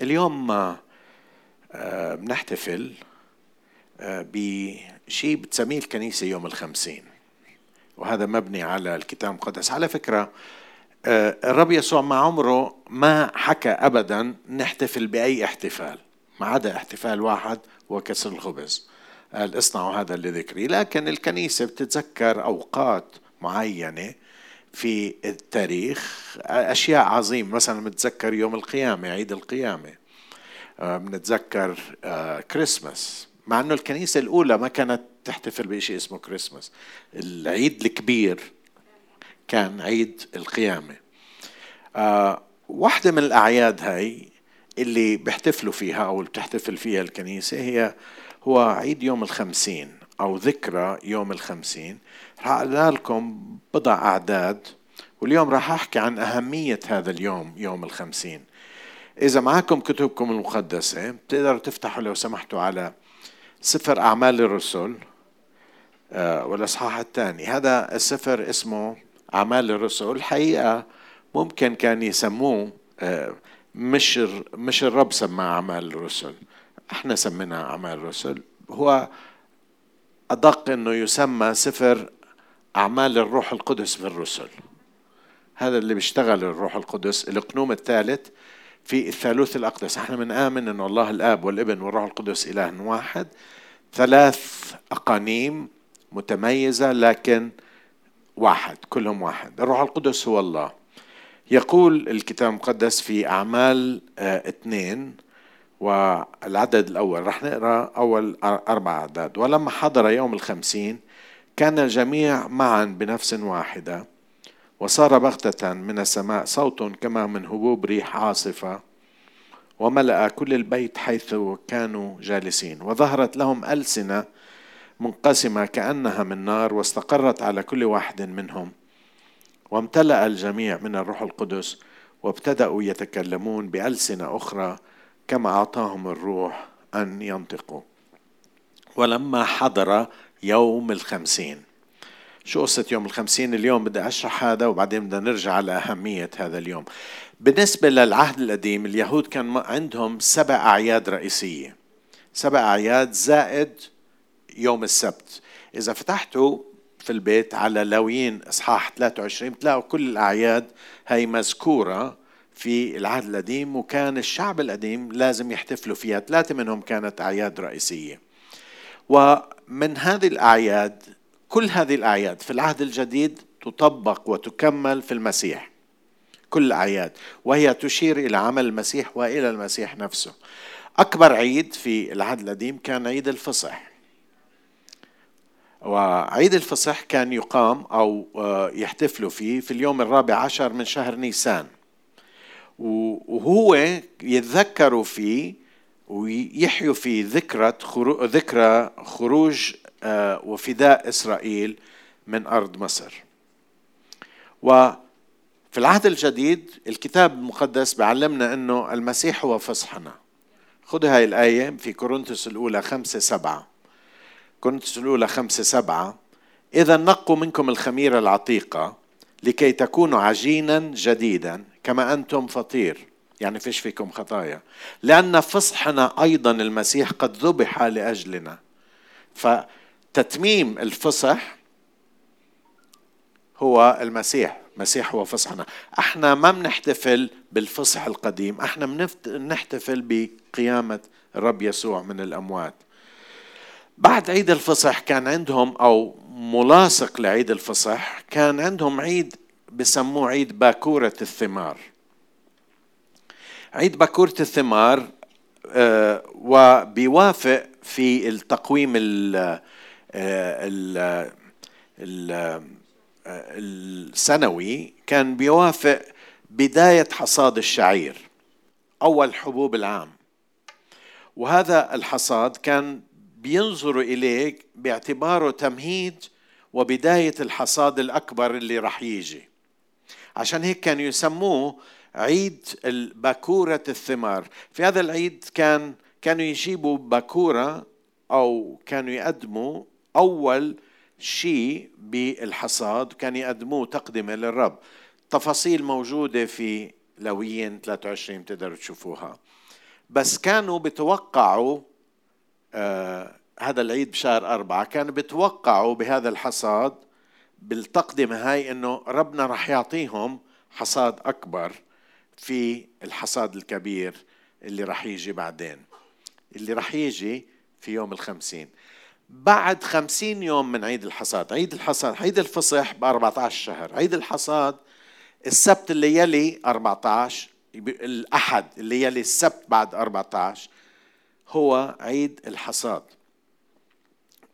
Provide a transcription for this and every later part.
اليوم آه، بنحتفل آه، بشيء بتسميه الكنيسة يوم الخمسين. وهذا مبني على الكتاب المقدس. على فكرة آه، الرب يسوع ما عمره ما حكى أبدا نحتفل بأي احتفال ما عدا احتفال واحد هو كسر الخبز. قال اصنعوا هذا لذكري. لكن الكنيسة بتتذكر أوقات معينة في التاريخ أشياء عظيمة. مثلا بنتذكر يوم القيامة عيد القيامة. آه، بنتذكر كريسماس آه، مع أنه الكنيسة الأولى ما كانت تحتفل بشيء اسمه كريسماس العيد الكبير كان عيد القيامة. آه، واحدة من الأعياد هاي اللي بيحتفلوا فيها أو اللي بتحتفل فيها الكنيسة هي هو عيد يوم الخمسين أو ذكرى يوم الخمسين. أقرأ لكم بضع أعداد واليوم راح أحكي عن أهمية هذا اليوم يوم الخمسين. إذا معكم كتبكم المقدسة بتقدروا تفتحوا لو سمحتوا على سفر أعمال الرسل آه، والإصحاح الثاني. هذا السفر اسمه أعمال الرسل. الحقيقة ممكن كان يسموه آه، مش مش الرب سماه أعمال الرسل. إحنا سميناه أعمال الرسل. هو أدق أنه يسمى سفر أعمال الروح القدس في الرسل هذا اللي بيشتغل الروح القدس. القنوم الثالث في الثالوث الأقدس. إحنا بنآمن أن الله الآب والابن والروح القدس إله واحد. ثلاث أقانيم متميزة لكن واحد كلهم واحد. الروح القدس هو الله. يقول الكتاب المقدس في أعمال آه، اثنين والعدد الأول. رح نقرأ أول أربع أعداد. ولما حضر يوم الخمسين كان الجميع معا بنفس واحدة وصار بغتة من السماء صوت كما من هبوب ريح عاصفة وملأ كل البيت حيث كانوا جالسين وظهرت لهم ألسنة منقسمة كأنها من نار واستقرت على كل واحد منهم وامتلأ الجميع من الروح القدس وابتدأوا يتكلمون بألسنة أخرى كما أعطاهم الروح أن ينطقوا. ولما حضر يوم الخمسين. شو قصة يوم الخمسين؟ اليوم بدي أشرح هذا وبعدين بدنا نرجع على أهمية هذا اليوم. بالنسبة للعهد القديم اليهود كان عندهم سبع أعياد رئيسية. سبع أعياد زائد يوم السبت. إذا فتحتوا في البيت على لاويين إصحاح 23 بتلاقوا كل الأعياد هي مذكورة في العهد القديم وكان الشعب القديم لازم يحتفلوا فيها. ثلاثة منهم كانت أعياد رئيسية. ومن هذه الأعياد كل هذه الأعياد في العهد الجديد تطبق وتكمل في المسيح. كل الأعياد. وهي تشير إلى عمل المسيح وإلى المسيح نفسه. أكبر عيد في العهد القديم كان عيد الفصح. وعيد الفصح كان يقام أو آه، يحتفلوا فيه في اليوم الرابع عشر من شهر نيسان. وهو يتذكروا فيه ويحيوا في ذكرى ذكرى خروج آه، وفداء إسرائيل من أرض مصر. وفي العهد الجديد الكتاب المقدس بيعلمنا إنه المسيح هو فصحنا. خذ هاي الآية في كورنثوس الأولى خمسة سبعة كورنثوس الأولى خمسة سبعة إذا نقوا منكم الخميرة العتيقة لكي تكونوا عجينا جديدا كما أنتم فطير يعني فيش فيكم خطايا. لأن فصحنا أيضا المسيح قد ذبح لأجلنا. فتتميم الفصح هو المسيح. المسيح هو فصحنا. إحنا ما بنحتفل بالفصح القديم. إحنا بنحتفل بقيامة الرب يسوع من الأموات. بعد عيد الفصح كان عندهم أو ملاصق لعيد الفصح كان عندهم عيد بسموه عيد باكورة الثمار. عيد باكورة الثمار آه، وبيوافق في التقويم ال ال السنوي كان بيوافق بداية حصاد الشعير أول حبوب العام. وهذا الحصاد كان بينظروا إليه باعتباره تمهيد وبداية الحصاد الأكبر اللي رح يجي. عشان هيك كانوا يسموه عيد باكورة الثمار. في هذا العيد كان كانوا يجيبوا باكورة أو كانوا يقدموا أول شيء بالحصاد كان يقدموه تقدمة للرب. تفاصيل موجودة في لويين 23 تقدروا تشوفوها. بس كانوا بتوقعوا آه هذا العيد بشهر أربعة كانوا بتوقعوا بهذا الحصاد بالتقدمة هاي إنه ربنا رح يعطيهم حصاد أكبر. في الحصاد الكبير اللي رح يجي بعدين. اللي رح يجي في يوم الخمسين. بعد خمسين يوم من عيد الحصاد. عيد الحصاد عيد الفصح ب 14 شهر. عيد الحصاد السبت اللي يلي 14 الأحد اللي يلي السبت بعد 14 هو عيد الحصاد.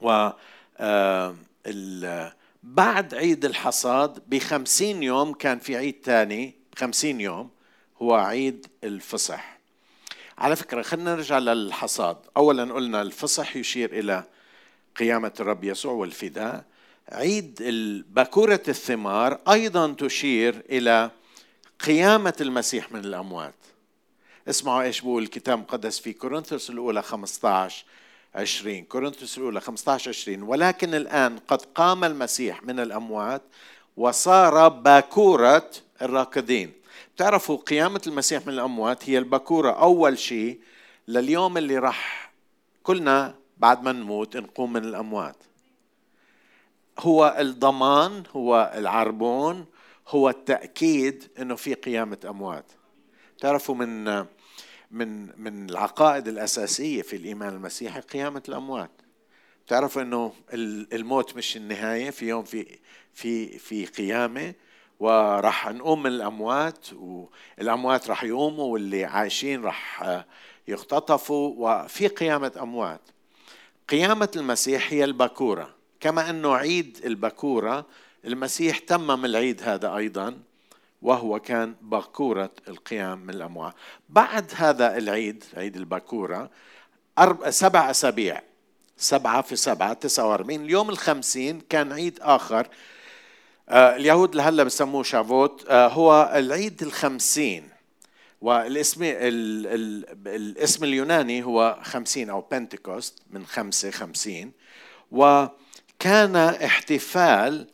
و آه، بعد عيد الحصاد بخمسين يوم كان في عيد ثاني بخمسين يوم هو عيد الفصح. على فكرة خلينا نرجع للحصاد. أولا قلنا الفصح يشير إلى قيامة الرب يسوع والفداء. عيد باكورة الثمار أيضا تشير إلى قيامة المسيح من الأموات. اسمعوا إيش بقول الكتاب المقدس في كورنثوس الأولى 15 20 كورنثوس الأولى 15 20 ولكن الآن قد قام المسيح من الأموات وصار باكورة الراكدين. تعرفوا قيامة المسيح من الأموات هي الباكورة. أول شيء لليوم اللي راح كلنا بعد ما نموت نقوم من الأموات. هو الضمان هو العربون هو التأكيد أنه في قيامة أموات. تعرفوا من من من العقائد الأساسية في الإيمان المسيحي قيامة الأموات. تعرفوا أنه الموت مش النهاية في يوم في في في قيامة. وراح نقوم من الأموات والأموات راح يقوموا واللي عايشين راح يختطفوا. وفي قيامة أموات. قيامة المسيح هي البكورة. كما أنه عيد البكورة المسيح تمم العيد هذا أيضا وهو كان باكورة القيام من الأموات. بعد هذا العيد عيد الباكورة أربع سبع أسابيع سبعة في سبعة تسعة وأربعين اليوم الخمسين كان عيد آخر اليهود لهلا بسموه شافوت. آه هو العيد الخمسين والاسم ال ال الاسم اليوناني هو خمسين أو بنتكوست من خمسة خمسين. وكان احتفال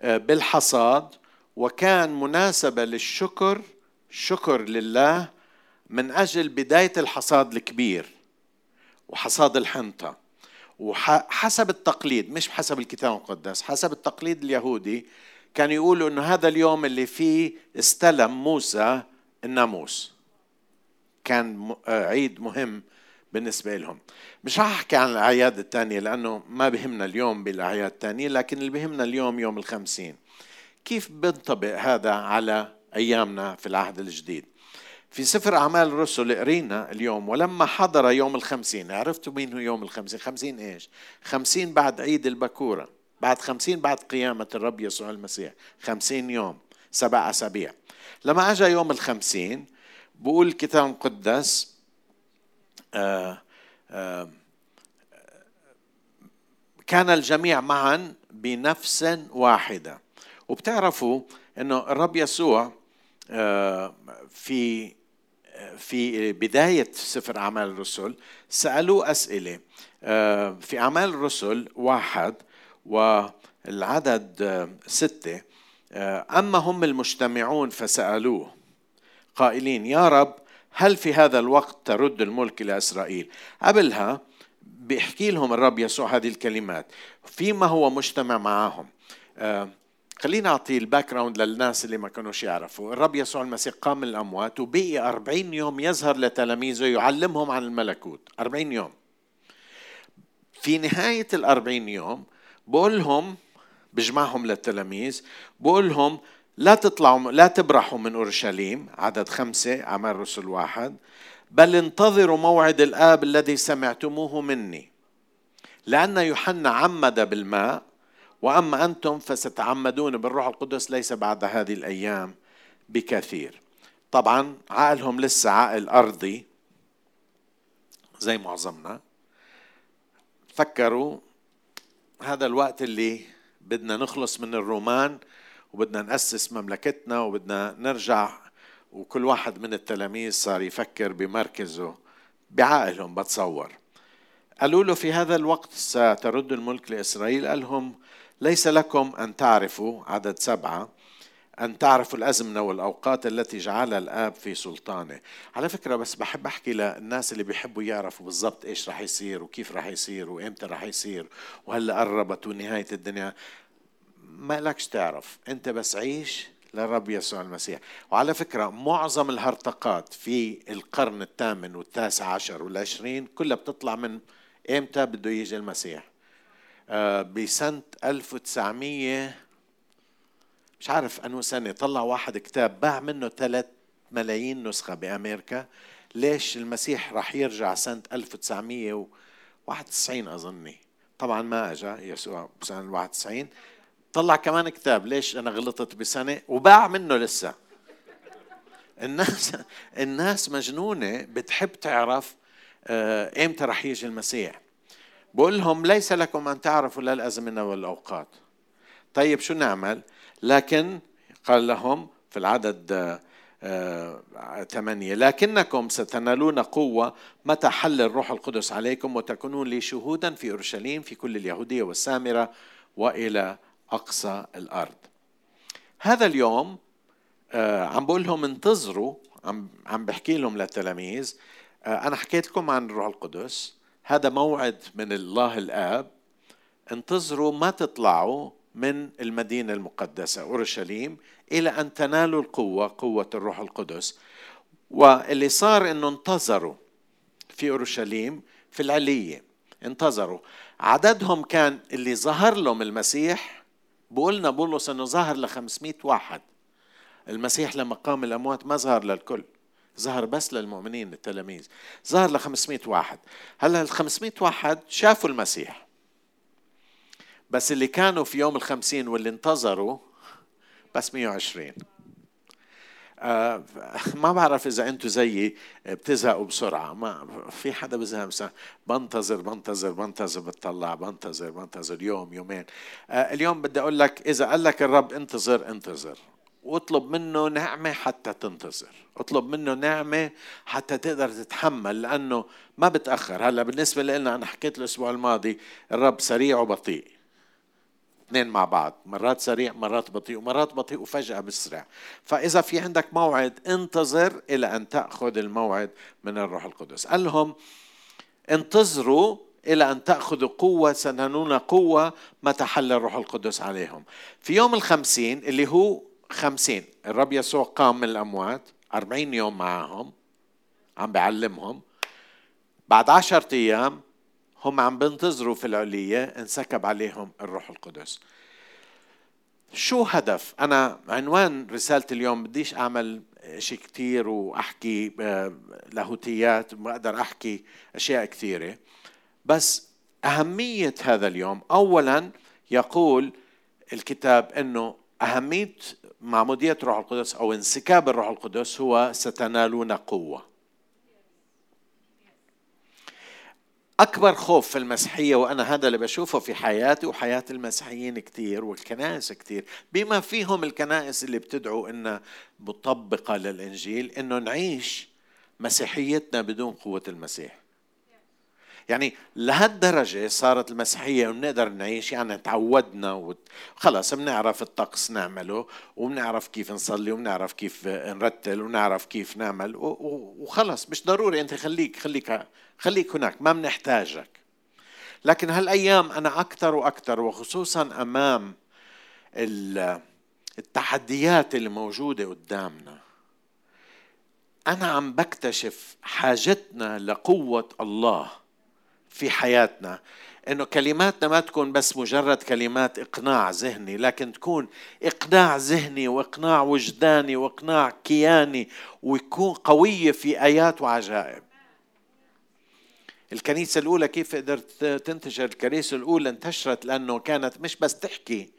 آه، بالحصاد وكان مناسبة للشكر شكر لله من أجل بداية الحصاد الكبير وحصاد الحنطة. وحسب التقليد مش حسب الكتاب المقدس حسب التقليد اليهودي كان يقولوا إنه هذا اليوم اللي فيه استلم موسى الناموس. كان آه، عيد مهم بالنسبة لهم. مش راح أحكي عن الأعياد الثانية لأنه ما بهمنا اليوم بالأعياد الثانية لكن اللي بهمنا اليوم يوم الخمسين. كيف بينطبق هذا على أيامنا في العهد الجديد؟ في سفر أعمال الرسل قرينا اليوم ولما حضر يوم الخمسين عرفتوا مين هو يوم الخمسين؟ خمسين إيش؟ خمسين بعد عيد البكورة بعد خمسين بعد قيامة الرب يسوع المسيح. خمسين يوم سبع أسابيع. لما أجا يوم الخمسين بقول الكتاب المقدس آه آه كان الجميع معا بنفس واحدة. وبتعرفوا إنه الرب يسوع آه، في في بداية سفر أعمال الرسل سألوه أسئلة. آه، في أعمال الرسل واحد والعدد آه، ستة أما هم المجتمعون فسألوه قائلين يا رب هل في هذا الوقت ترد الملك إلى إسرائيل؟ قبلها بيحكي لهم الرب يسوع هذه الكلمات فيما هو مجتمع معهم. خلينا أعطي ال background للناس اللي ما كانوش يعرفوا. الرب يسوع المسيح قام من الأموات وبقي أربعين يوم يظهر لتلاميذه يعلمهم عن الملكوت. أربعين يوم. في نهاية الأربعين يوم بقول لهم بجمعهم للتلاميذ بقول لهم لا تطلعوا لا تبرحوا من أورشليم عدد خمسة أعمال رسل واحد. بل انتظروا موعد الآب الذي سمعتموه مني. لأن يوحنا عمد بالماء وأما أنتم فستعمدون بالروح القدس ليس بعد هذه الأيام بكثير. طبعا عقلهم لسه عقل أرضي زي معظمنا. فكروا هذا الوقت اللي بدنا نخلص من الرومان وبدنا نأسس مملكتنا وبدنا نرجع وكل واحد من التلاميذ صار يفكر بمركزه بعقلهم بتصور. قالوا له في هذا الوقت سترد الملك لإسرائيل؟ قال لهم ليس لكم أن تعرفوا عدد سبعة أن تعرفوا الأزمنة والأوقات التي جعلها الآب في سلطانه. على فكرة بس بحب أحكي للناس اللي بيحبوا يعرفوا بالضبط إيش رح يصير وكيف رح يصير وإمتى رح يصير وهلا قربت ونهاية الدنيا. ما لكش تعرف. أنت بس عيش للرب يسوع المسيح. وعلى فكرة معظم الهرطقات في القرن الثامن والتاسع عشر والعشرين كلها بتطلع من إمتى بده يجي المسيح؟ بسنة 1900 مش عارف أنه سنة طلع واحد كتاب باع منه ثلاث ملايين نسخة بأمريكا. ليش المسيح راح يرجع سنة 1991 أظني. طبعا ما أجا يسوع بسنة 91 طلع كمان كتاب ليش أنا غلطت بسنة؟ وباع منه لسه. الناس الناس مجنونة بتحب تعرف آه، إمتى رح يجي المسيح. بقول لهم ليس لكم أن تعرفوا لا الأزمنة والأوقات. طيب شو نعمل؟ لكن قال لهم في العدد آه، ثمانية لكنكم ستنالون قوة متى حل الروح القدس عليكم وتكونون لي شهودا في أورشليم في كل اليهودية والسامرة وإلى أقصى الأرض. هذا اليوم آه، عم بقول لهم انتظروا عم عم بحكي لهم للتلاميذ. آه، أنا حكيت لكم عن الروح القدس. هذا موعد من الله الآب. انتظروا ما تطلعوا من المدينة المقدسة أورشليم إلى أن تنالوا القوة قوة الروح القدس. واللي صار أنه انتظروا في أورشليم في العلية انتظروا. عددهم كان اللي ظهر لهم المسيح. بقولنا بولس أنه ظهر ل 500 واحد. المسيح لما قام الأموات ما ظهر للكل. ظهر بس للمؤمنين التلاميذ. ظهر ل 500 واحد. هلا ال 500 واحد شافوا المسيح. بس اللي كانوا في يوم الخمسين واللي انتظروا بس 120 آه ما بعرف إذا أنتم زيي بتزهقوا بسرعة. ما في حدا بزهق بسرعة. بنتظر بنتظر بنتظر بتطلع بنتظر بنتظر يوم يومين. آه اليوم بدي أقول لك إذا قال لك الرب انتظر انتظر. واطلب منه نعمة حتى تنتظر اطلب منه نعمة حتى تقدر تتحمل لأنه ما بتأخر. هلأ بالنسبة لنا أنا حكيت الأسبوع الماضي الرب سريع وبطيء. اثنين مع بعض مرات سريع مرات بطيء ومرات بطيء وفجأة بسرع. فإذا في عندك موعد انتظر إلى أن تأخذ الموعد من الروح القدس. قال لهم انتظروا إلى أن تأخذوا قوة سننون قوة متى حل الروح القدس عليهم. في يوم الخمسين اللي هو خمسين. الرب يسوع قام من الأموات أربعين يوم معهم عم بعلمهم. بعد عشرة أيام هم عم بينتظروا في العلية انسكب عليهم الروح القدس. شو هدف؟ أنا عنوان رسالة اليوم بديش أعمل شيء كتير وأحكي آه، لاهوتيات بقدر أحكي أشياء كثيرة. بس أهمية هذا اليوم أولا يقول الكتاب أنه أهمية معمودية الروح القدس أو انسكاب الروح القدس هو ستنالون قوة. أكبر خوف في المسيحية وأنا هذا اللي بشوفه في حياتي وحياة المسيحيين كثير والكنائس كثير بما فيهم الكنائس اللي بتدعو إنها مطبقة للإنجيل إنه نعيش مسيحيتنا بدون قوة المسيح. يعني لهالدرجة صارت المسيحية بنقدر نعيش يعني تعودنا وخلص بنعرف الطقس نعمله وبنعرف كيف نصلي وبنعرف كيف نرتل ونعرف كيف نعمل وخلص. مش ضروري أنت خليك خليك خليك هناك ما بنحتاجك. لكن هالأيام أنا أكثر وأكثر وخصوصا أمام التحديات اللي موجودة قدامنا أنا عم بكتشف حاجتنا لقوة الله. في حياتنا إنه كلماتنا ما تكون بس مجرد كلمات إقناع ذهني لكن تكون إقناع ذهني وإقناع وجداني وإقناع كياني ويكون قويه في آيات وعجائب. الكنيسة الأولى كيف قدرت تنتشر؟ الكنيسة الأولى انتشرت لأنه كانت مش بس تحكي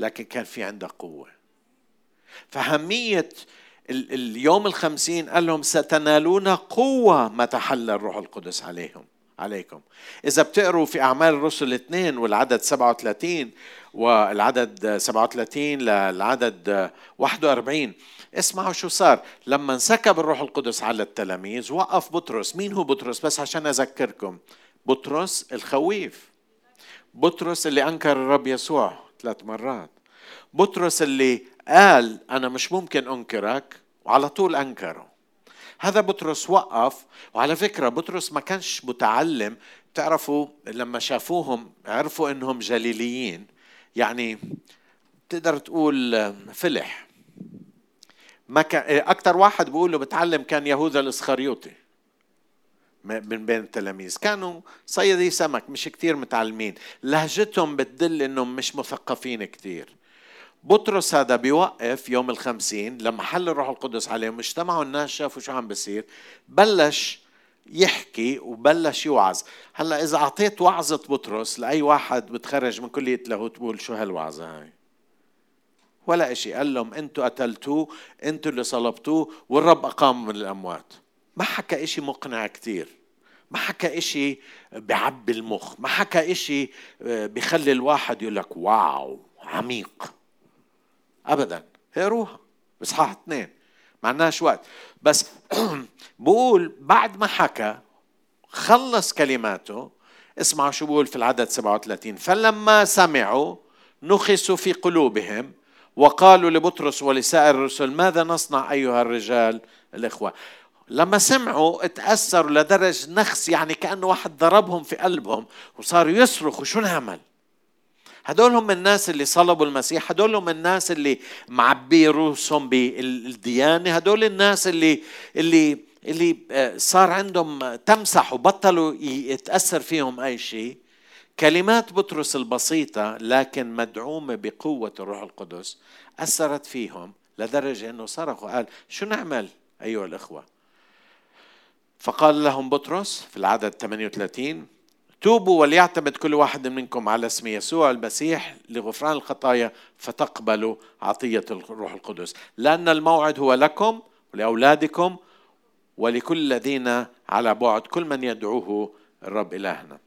لكن كان في عندها قوة. فهميه اليوم الخمسين قال لهم ستنالون قوة ما تحل الروح القدس عليهم. عليكم. إذا بتقروا في أعمال الرسل اثنين والعدد 37 والعدد 37 للعدد 41 اسمعوا شو صار. لما انسكب الروح القدس على التلاميذ وقف بطرس. مين هو بطرس؟ بس عشان أذكركم. بطرس الخويف. بطرس اللي أنكر الرب يسوع ثلاث مرات. بطرس اللي قال أنا مش ممكن أنكرك وعلى طول أنكره. هذا بطرس وقف وعلى فكرة بطرس ما كانش متعلم. تعرفوا لما شافوهم عرفوا إنهم جليليين. يعني تقدر تقول فلح. ما كان أكثر واحد بيقول له بتعلم كان يهوذا الإسخريوطي. من بين التلاميذ. كانوا صيادي سمك مش كتير متعلمين. لهجتهم بتدل إنهم مش مثقفين كتير. بطرس هذا بيوقف يوم الخمسين لما حل الروح القدس عليهم اجتمعوا الناس شافوا شو عم بصير بلش يحكي وبلش يوعظ. هلا إذا أعطيت وعظة بطرس لأي واحد بتخرج من كلية لاهوت بقول شو هالوعظة هاي؟ ولا إشي. قال لهم أنتوا قتلتوه أنتوا اللي صلبتوه والرب أقام من الأموات. ما حكى إشي مقنع كتير. ما حكى إشي بعبي المخ. ما حكى إشي آه، بخلي الواحد يقول لك واو عميق. ابدا. اقروها إصحاح اثنين. ما عندناش وقت. بس بقول بعد ما حكى خلص كلماته. اسمعوا شو بقول في العدد 37 فلما سمعوا نخسوا في قلوبهم وقالوا لبطرس ولسائر الرسل ماذا نصنع أيها الرجال الإخوة؟ لما سمعوا تاثروا لدرجة نخس يعني كأنه واحد ضربهم في قلبهم وصاروا يصرخوا. شو نعمل؟ هدول هم الناس اللي صلبوا المسيح هدول هم الناس اللي معبي رؤوسهم بالديانة هدول الناس اللي اللي اللي آه، صار عندهم تمسح وبطلوا يتأثر فيهم أي شيء. كلمات بطرس البسيطة لكن مدعومة بقوة الروح القدس أثرت فيهم لدرجة أنه صرخوا قال شو نعمل أيها الإخوة؟ فقال لهم بطرس في العدد 38 توبوا وليعتمد كل واحد منكم على اسم يسوع المسيح لغفران الخطايا فتقبلوا عطية الروح القدس. لأن الموعد هو لكم ولأولادكم ولكل الذين على بعد كل من يدعوه الرب إلهنا.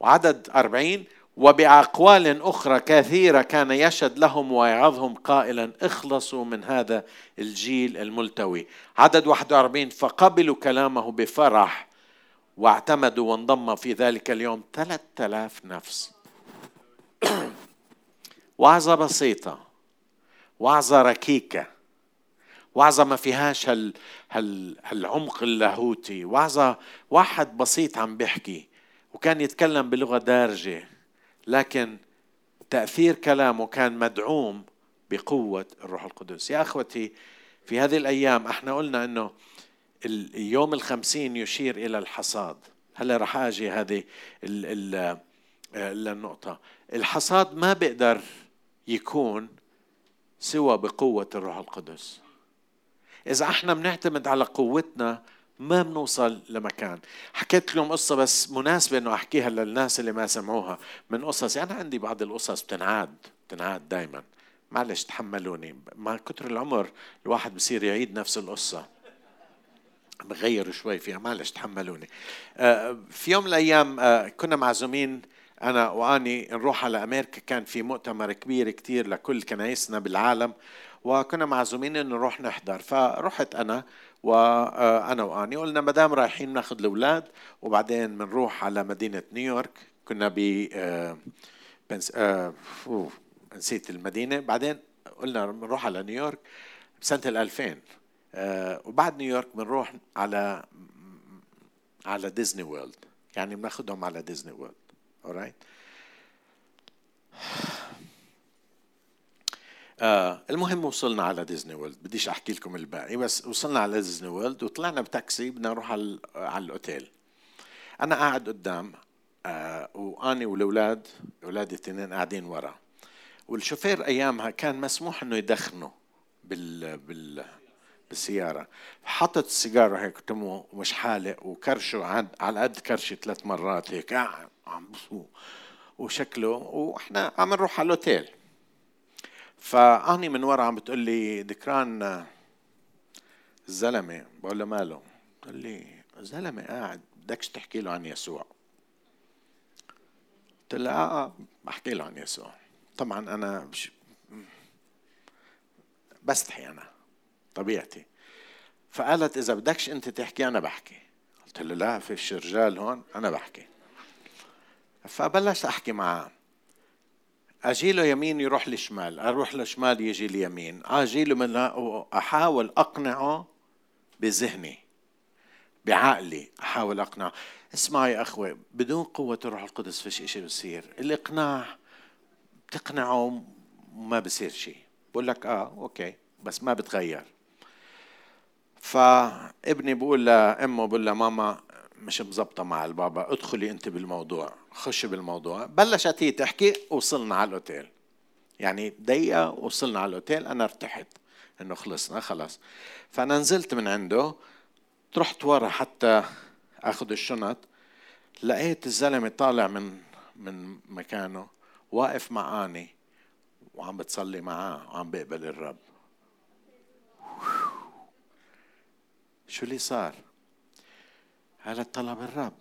وعدد أربعين وبأقوال أخرى كثيرة كان يشهد لهم ويعظهم قائلا اخلصوا من هذا الجيل الملتوي. عدد 41 فقبلوا كلامه بفرح واعتمدوا وانضم في ذلك اليوم ثلاثة آلاف نفس. وعظة بسيطة وعظة ركيكة وعظة ما فيهاش هال هال هالعمق اللاهوتي وعظة واحد بسيط عم بيحكي وكان يتكلم بلغة دارجة لكن تأثير كلامه كان مدعوم بقوة الروح القدس. يا أخوتي في هذه الأيام إحنا قلنا أنه اليوم الخمسين يشير إلى الحصاد. هلا رح أجي هذه النقطة الحصاد ما بيقدر يكون سوى بقوة الروح القدس. إذا إحنا بنعتمد على قوتنا ما بنوصل لمكان. حكيت لهم قصة بس مناسبة إنه أحكيها للناس اللي ما سمعوها. من قصصي أنا عندي بعض القصص بتنعاد بتنعاد دائما معلش تحملوني. مع كتر العمر الواحد بصير يعيد نفس القصة. بغير شوي فيها معلش تحملوني. آه، في يوم من الأيام آه، كنا معزومين أنا وأني نروح على أمريكا كان في مؤتمر كبير كتير لكل كنايسنا بالعالم وكنا معزومين إنه نروح نحضر. فرحت أنا وأنا آه، وأني قلنا ما دام رايحين ناخذ الأولاد وبعدين بنروح على مدينة نيويورك. كنا ب بنس... نسيت المدينة. بعدين قلنا بنروح على نيويورك بسنة ال 2000 آه، وبعد نيويورك بنروح على على Disney World. يعني بناخذهم على Disney World. Alright آه المهم وصلنا على Disney World. بديش أحكي لكم الباقي بس وصلنا على Disney World وطلعنا بتاكسي بدنا نروح على على الأوتيل. أنا قاعد قدام آه وأني والأولاد أولادي الاثنين قاعدين ورا. والشوفير أيامها كان مسموح إنه يدخنوا بال بال بالسيارة. حطت السيجارة هيك تمو ومش حالق وكرشه على قد كرشي ثلاث مرات هيك عم وشكله وإحنا عم نروح على الأوتيل. فاني من ورا عم بتقول لي ذكران الزلمة. بقول له ماله؟ بتقول لي زلمة قاعد بدكش تحكي له عن يسوع. قلت لها آه, آه بحكي له عن يسوع. طبعا أنا بش بستحي أنا. طبيعتي. فقالت إذا بدكش أنت تحكي أنا بحكي. قلت له لا فيش رجال هون أنا بحكي. فبلشت أحكي معاه. أجي له يمين يروح لشمال أروح لشمال يجي اليمين أجي له من أحاول أقنعه بذهني بعقلي أحاول أقنعه. اسمع يا اخوه بدون قوة الروح القدس فيش شيء بصير. الاقناع بتقنعه ما بصير شيء بقول لك آه أوكي بس ما بتغير. فابني بقول لأمه بقول لها ماما مش مزبطة مع البابا ادخلي انت بالموضوع خش بالموضوع. بلشت هي تحكي وصلنا على الأوتيل. يعني دقيقة وصلنا على الأوتيل أنا ارتحت إنه خلصنا خلاص. فأنا نزلت من عنده رحت ورا حتى آخذ الشنط لقيت الزلمة طالع من من مكانه واقف معاني وعم بتصلي معاه وعم بيقبل الرب. شو اللي صار؟ هذا طلب الرب.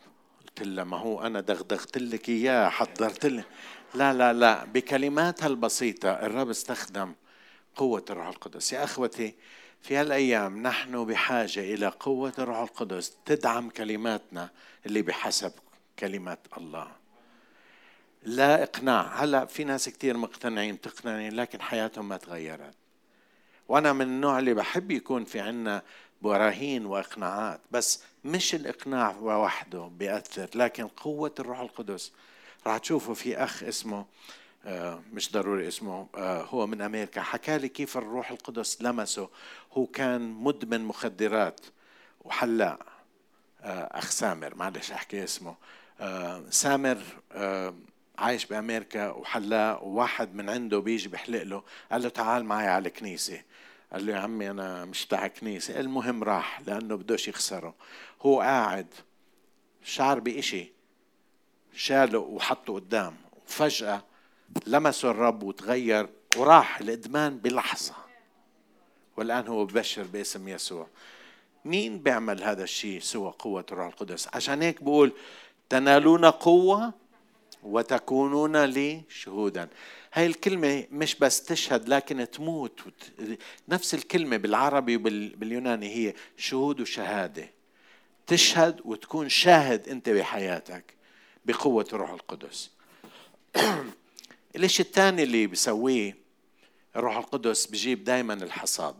قلت له ما هو أنا دغدغت لك إياه حضرت لك لا لا لا بكلماتها البسيطة الرب استخدم قوة الروح القدس. يا أخوتي في هالأيام نحن بحاجة إلى قوة الروح القدس تدعم كلماتنا اللي بحسب كلمات الله. لا إقناع. هلأ في ناس كثير مقتنعين تقنعين لكن حياتهم ما تغيرت. وأنا من النوع اللي بحب يكون في عنا براهين وإقناعات بس مش الإقناع وحده بيأثر لكن قوة الروح القدس. راح تشوفوا في أخ اسمه آه، مش ضروري اسمه آه، هو من أمريكا. حكى لي كيف الروح القدس لمسه. هو كان مدمن مخدرات وحلاق. آه، أخ سامر معلش أحكي اسمه. سامر عايش بأمريكا وحلاق وواحد من عنده بيجي بيحلق له. قال له تعال معي على الكنيسة. قال له يا عمي أنا مش تاع كنيسه المهم راح لأنه بدوش يخسره. هو قاعد شعر بإشي شاله وحطه قدام وفجأة لمسه الرب وتغير وراح الإدمان بلحظة. والآن هو ببشر باسم يسوع. مين بيعمل هذا الشيء سوى قوة الروح القدس؟ عشان هيك بقول تنالون قوة وتكونون لي شهودا هاي الكلمة مش بس تشهد لكن تموت. نفس الكلمة بالعربي وباليوناني هي شهود وشهادة. تشهد وتكون شاهد أنت بحياتك بقوة الروح القدس. الشيء الثاني اللي بيسويه الروح القدس بجيب دائما الحصاد.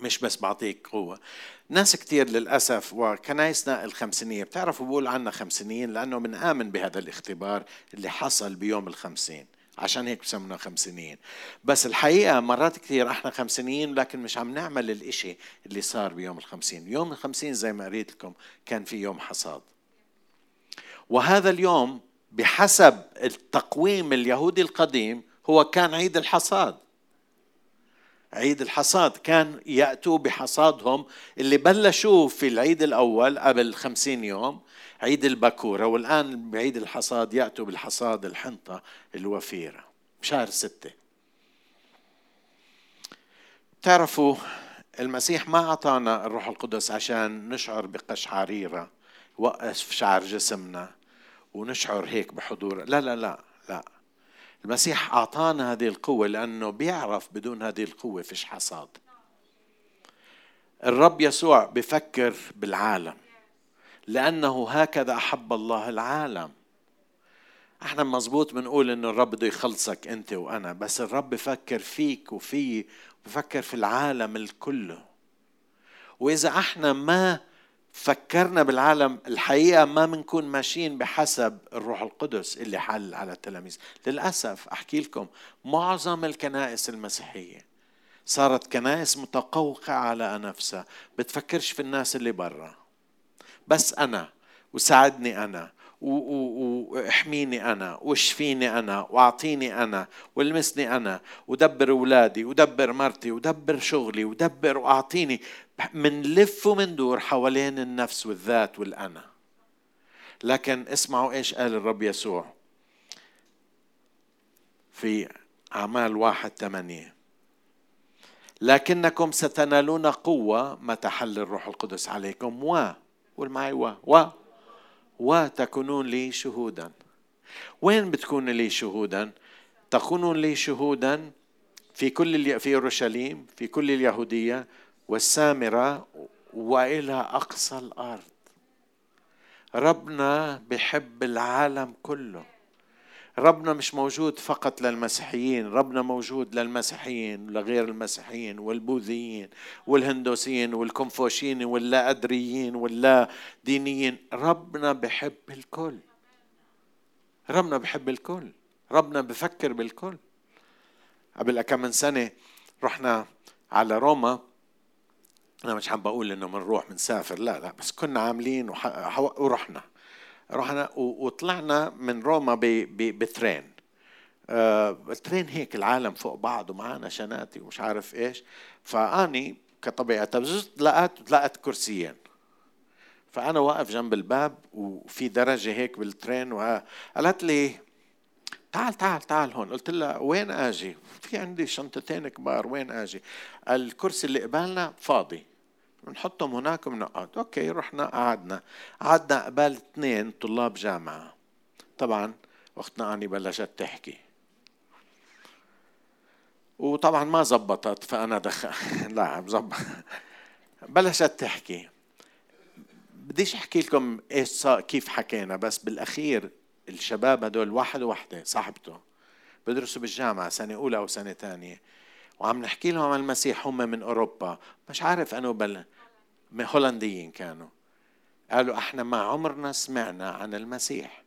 مش بس بعطيك قوة. ناس كتير للأسف وكنايسنا الخمسينية بتعرفوا بقول عنا خمسينيين؟ لأنه بنآمن بهذا الاختبار اللي حصل بيوم الخمسين. عشان هيك بسمونا خمسينيين بس الحقيقة مرات كثير إحنا خمسينيين لكن مش عم نعمل الإشي اللي صار بيوم الخمسين. يوم الخمسين زي ما قريت لكم كان في يوم حصاد. وهذا اليوم بحسب التقويم اليهودي القديم هو كان عيد الحصاد. عيد الحصاد كان يأتوا بحصادهم اللي بلشوا في العيد الأول قبل خمسين يوم عيد البكورة والآن بعيد الحصاد يأتوا بالحصاد الحنطة الوفيرة بشهر ستة. تعرفوا المسيح ما أعطانا الروح القدس عشان نشعر بقشعريرة وقف شعر جسمنا ونشعر هيك بحضور. لا لا لا لا. المسيح أعطانا هذه القوة لأنه بيعرف بدون هذه القوة فيش حصاد. الرب يسوع بفكر بالعالم لأنه هكذا أحب الله العالم. إحنا مزبوط بنقول إنه الرب بده يخلصك أنت وأنا بس الرب بفكر فيك وفي بفكر في العالم الكله. وإذا إحنا ما فكرنا بالعالم. الحقيقة ما بنكون ماشيين بحسب الروح القدس اللي حل على التلاميذ. للأسف أحكي لكم معظم الكنائس المسيحية صارت كنائس متقوقعه على نفسها. بتفكرش في الناس اللي برا. بس أنا وساعدني أنا واحميني أنا واشفيني أنا واعطيني أنا والمسني أنا ودبر أولادي ودبر مرتي ودبر شغلي ودبر وأعطيني منلف ومندور حوالين النفس والذات والأنا. لكن اسمعوا إيش قال الرب يسوع في أعمال واحد ثمانية. لكنكم ستنالون قوة متى حل الروح القدس عليكم. و قول معي و و. وتكونون لي شهودا. وين بتكون لي شهودا؟ تكونون لي شهودا في كل في أورشليم في كل اليهودية والسامرة وإلى أقصى الأرض. ربنا بحب العالم كله. ربنا مش موجود فقط للمسيحيين ربنا موجود للمسيحيين ولغير المسيحيين والبوذيين والهندوسيين والكونفوشيين واللا أدريين واللا دينيين. ربنا بحب الكل. ربنا بحب الكل. ربنا بفكر بالكل. قبل كم من سنة رحنا على روما. أنا مش حابب أقول إنه بنروح بنسافر لا لا بس كنا عاملين ورحنا. رحنا وطلعنا من روما بترين. آه الترين هيك العالم فوق بعض ومعانا شناتي ومش عارف إيش. فأني كطبيعة لقيت لقيت كرسيين. فأنا واقف جنب الباب وفي درجة هيك بالترين وقالت لي تعال تعال تعال هون. قلت لها وين آجي؟ في عندي شنطتين كبار وين آجي؟ الكرسي اللي قبالنا فاضي. بنحطهم هناك وبنقعد. أوكي رحنا قعدنا. قعدنا قبال اثنين طلاب جامعة. طبعا اختنا أني بلشت تحكي. وطبعا ما زبطت فأنا دخل لا بزبط بلشت تحكي. بديش أحكي لكم إيش صار كيف حكينا بس بالأخير الشباب هدول واحد وحده صاحبته. بدرسوا بالجامعة سنة أولى أو سنه ثانية. وعم نحكي لهم عن المسيح هم من أوروبا. مش عارف أنه بل هولنديين كانوا. قالوا إحنا ما عمرنا سمعنا عن المسيح.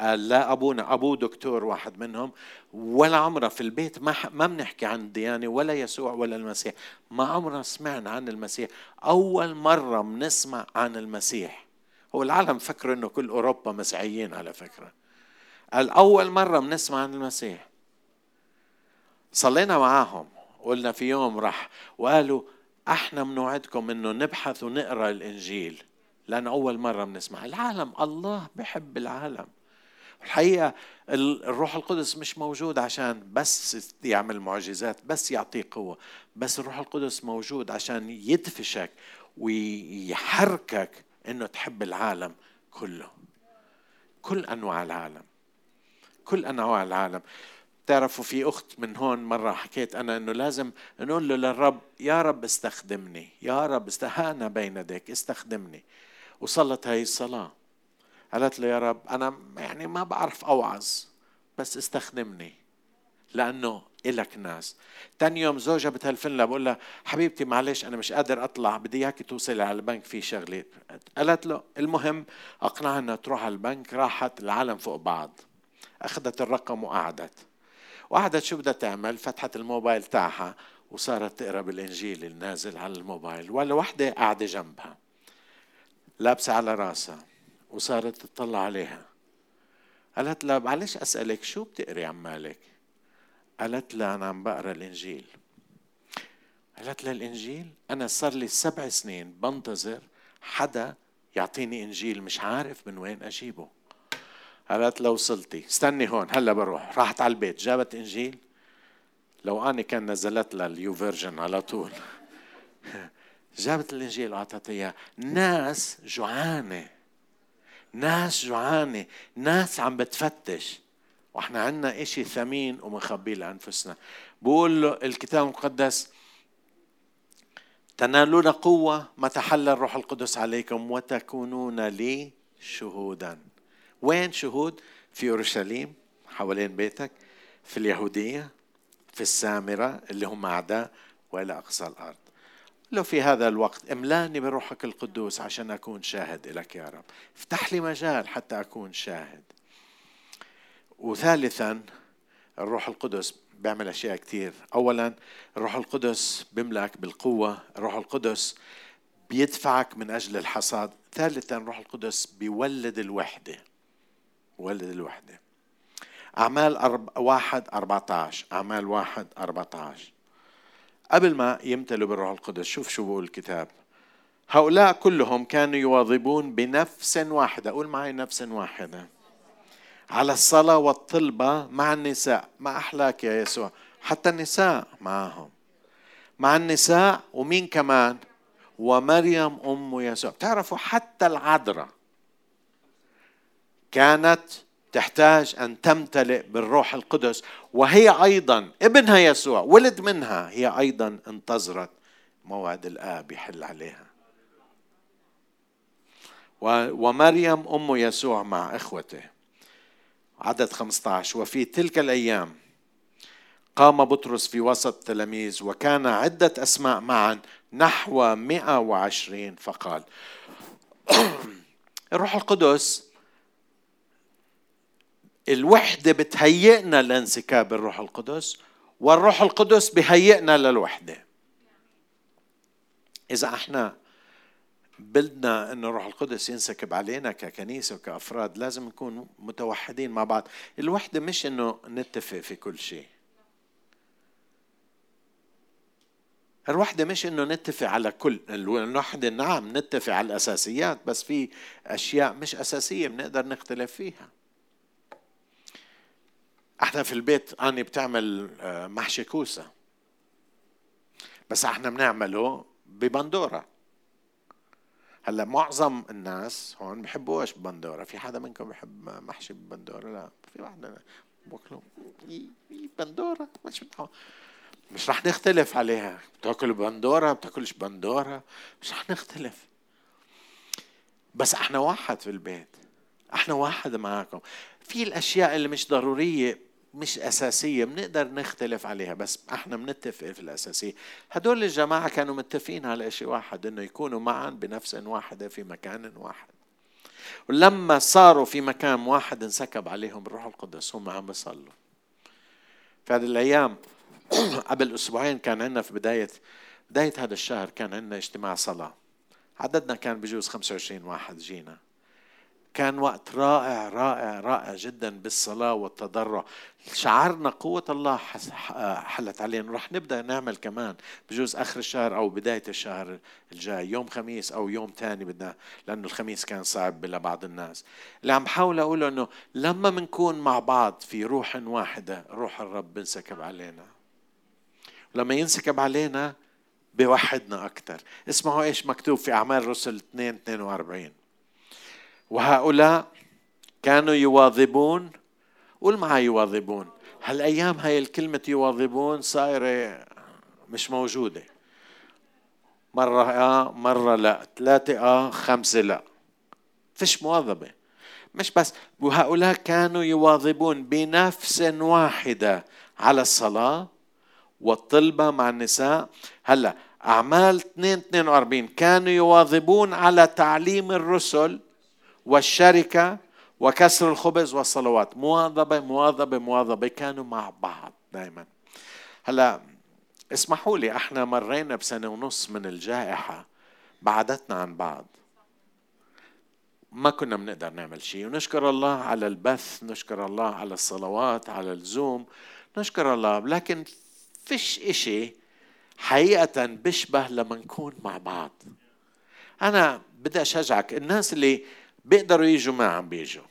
قال لا أبونا ابوه دكتور واحد منهم ولا عمره في البيت ما ما بنحكي عن الديانه ولا يسوع ولا المسيح. ما عمرنا سمعنا عن المسيح. أول مرة بنسمع عن المسيح. هو العالم فكر إنه كل أوروبا مسيحيين على فكرة. قال أول مرة بنسمع عن المسيح. صلينا معاهم قلنا في يوم راح وقالوا أحنا بنوعدكم إنه نبحث ونقرأ الإنجيل لأن أول مرة بنسمع العالم الله بحب العالم. الحقيقة الروح القدس مش موجود عشان بس يعمل معجزات بس يعطيه قوة بس الروح القدس موجود عشان يدفشك ويحركك إنه تحب العالم كله. كل أنواع العالم. كل أنواع العالم. تعرفوا في أخت من هون مرة حكيت أنا إنه لازم نقول له للرب يا رب استخدمني يا رب استهانا بين يديك استخدمني. وصلت هاي الصلاة. قالت له يا رب أنا يعني ما بعرف أوعظ بس استخدمني لأنه إلك ناس. تاني يوم زوجها بتهلفن لها بقول لها حبيبتي معلش أنا مش قادر أطلع بدي إياك توصلي على البنك في شغلة. قالت له المهم أقنعها أنها تروح على البنك راحت العالم فوق بعض أخذت الرقم وقعدت. وقعدت شو بدها تعمل؟ فتحت الموبايل تاعها وصارت تقرأ بالإنجيل النازل على الموبايل ولا وحده قاعدة جنبها لابسة على راسها وصارت تطلع عليها. قالت لها معلش أسألك شو بتقري عمالك؟ قالت لها أنا عم بقرأ الإنجيل. قالت لها الإنجيل؟ أنا صار لي سبع سنين بنتظر حدا يعطيني إنجيل مش عارف من وين أجيبه. قالت لو وصلتي استني هون هلا بروح. راحت على البيت. جابت إنجيل. لو أني كان نزلت لها ال YouVersion على طول. جابت الإنجيل واعطت اياه ناس جوعانة. ناس جوعانة. ناس عم بتفتش. وإحنا عندنا إشي ثمين ومخبيه لأنفسنا. بقول له الكتاب المقدس تنالون قوة متى حل الروح القدس عليكم وتكونون لي شهودا. وين شهود؟ في أورشليم حوالين بيتك في اليهودية في السامرة اللي هم أعداء وإلى أقصى الأرض. لو في هذا الوقت املاني بروحك القدوس عشان أكون شاهد لك يا رب. افتح لي مجال حتى أكون شاهد. وثالثا الروح القدس بيعمل أشياء كثير. اولا الروح القدس بيملك بالقوة. الروح القدس بيدفعك من أجل الحصاد. ثالثا الروح القدس بيولد الوحدة. ولد الوحدة. أعمال أرب... واحد أربعة عشر أعمال واحد أربعة عشر قبل ما يمتلوا بالروح القدس شوف شو بقول الكتاب. هؤلاء كلهم كانوا يواظبون بنفس واحدة. قول معي نفس واحدة. على الصلاة والطلبة مع النساء. ما أحلاك يا يسوع؟ حتى النساء معهم. مع النساء ومين كمان؟ ومريم أم يسوع. تعرفوا حتى العذراء كانت تحتاج أن تمتلئ بالروح القدس وهي أيضا ابنها يسوع ولد منها هي أيضا انتظرت موعد الآب يحل عليها. ومريم أم يسوع مع إخوته. عدد 15 وفي تلك الأيام قام بطرس في وسط التلاميذ وكان عدة أسماء معا نحو 120 فقال الروح القدس الوحدة بتهيئنا لانسكاب الروح القدس والروح القدس بهيئنا للوحدة. إذا إحنا بدنا أن الروح القدس ينسكب علينا ككنيسة وكأفراد لازم نكون متوحدين مع بعض. الوحدة مش أنه نتفق في كل شيء. الوحدة مش إنه نتفق على كل الوحدة نعم نتفق على الأساسيات بس في أشياء مش أساسية بنقدر نختلف فيها. إحنا في البيت أني بتعمل آه، محشي كوسة. بس إحنا بنعمله ببندورة. هلأ معظم الناس هون بحبوش بندورة في حدا منكم بحب محشي ببندورة؟ لا في واحد بوكلوا. بندورة مش بتحب. مش رح نختلف عليها. بتاكل بندورة بتاكلش بندورة مش رح نختلف. بس إحنا واحد في البيت. إحنا واحد معاكم. في الأشياء اللي مش ضرورية مش أساسية بنقدر نختلف عليها بس إحنا بنتفق في الأساسية. هدول الجماعة كانوا متفقين على شيء واحد إنه يكونوا معا بنفس واحدة في مكان واحد. ولما صاروا في مكان واحد انسكب عليهم الروح القدس هم عم بيصلوا في هذه الأيام قبل أسبوعين كان عندنا في بداية بداية هذا الشهر كان عندنا اجتماع صلاة. عددنا كان بجوز 25 واحد جينا. كان وقت رائع رائع رائع جدا بالصلاة والتضرع. شعرنا قوة الله حلت علينا. رح نبدأ نعمل كمان بجوز آخر الشهر أو بداية الشهر الجاي يوم خميس أو يوم تاني بدنا لأنه الخميس كان صعب لبعض الناس. اللي عم بحاول أقوله أنه لما بنكون مع بعض في روح واحدة روح الرب بنسكب علينا. لما ينسكب علينا بوحدنا أكثر اسمعوا إيش مكتوب في أعمال الرسل 2 42 وهؤلاء كانوا يواظبون قول معي يواظبون. هالأيام هاي الكلمة يواظبون صايرة مش موجودة. مرة آه مرة لا. ثلاثة آه خمسة لا. فيش مواظبة. مش بس. وهؤلاء كانوا يواظبون بنفس واحدة على الصلاة والطلبة مع النساء. هلأ أعمال 2 42 كانوا يواظبون على تعليم الرسل والشركة وكسر الخبز والصلوات. مواظبة مواظبة مواظبة. كانوا مع بعض دائما هلا اسمحوا لي إحنا مرينا بسنة ونص من الجائحة. بعدتنا عن بعض. ما كنا بنقدر نعمل شيء. ونشكر الله على البث نشكر الله على الصلوات على الزوم. نشكر الله. لكن فيش إشي حقيقة بيشبه لما نكون مع بعض. أنا بدي أشجعك. الناس اللي بيقدروا يجوا ما عم بيجوا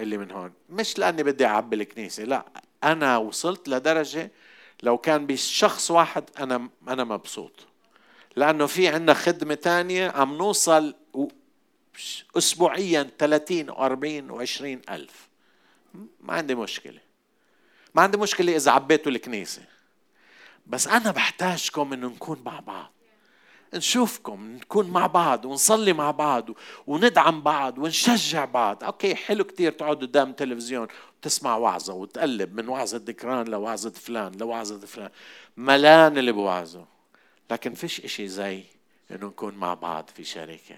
اللي من هون. مش لأني بدي أعبي الكنيسة لا أنا وصلت لدرجة لو كان بشخص واحد أنا أنا مبسوط. لأنه في عندنا خدمة تانية عم نوصل أسبوعيا 30 و40 و20 ألف. ما عندي مشكلة. ما عندي مشكلة إذا عبيتوا الكنيسة. بس أنا بحتاجكم إنه نكون مع بعض. نشوفكم نكون مع بعض ونصلي مع بعض وندعم بعض ونشجع بعض. أوكي حلو كتير تقعد قدام التلفزيون وتسمع وعظة وتقلب من وعظة ذكران لوعظة فلان لوعظة فلان. ملان اللي بوعظه. لكن فيش إشي زي إنه نكون مع بعض في شركة.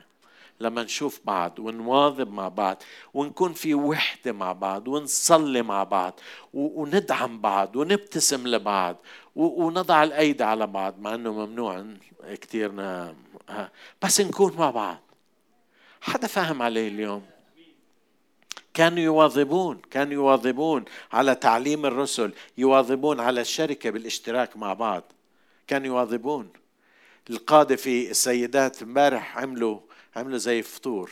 لما نشوف بعض ونواظب مع بعض ونكون في وحدة مع بعض ونصلي مع بعض وندعم بعض ونبتسم لبعض ونضع الأيدي على بعض مع أنه ممنوع كثير بس نكون مع بعض. حدا فاهم عليه اليوم؟ كانوا يواظبون كانوا يواظبون على تعليم الرسل يواظبون على الشركة بالاشتراك مع بعض. كانوا يواظبون. القادة في السيدات امبارح عملوا عملوا زي فطور.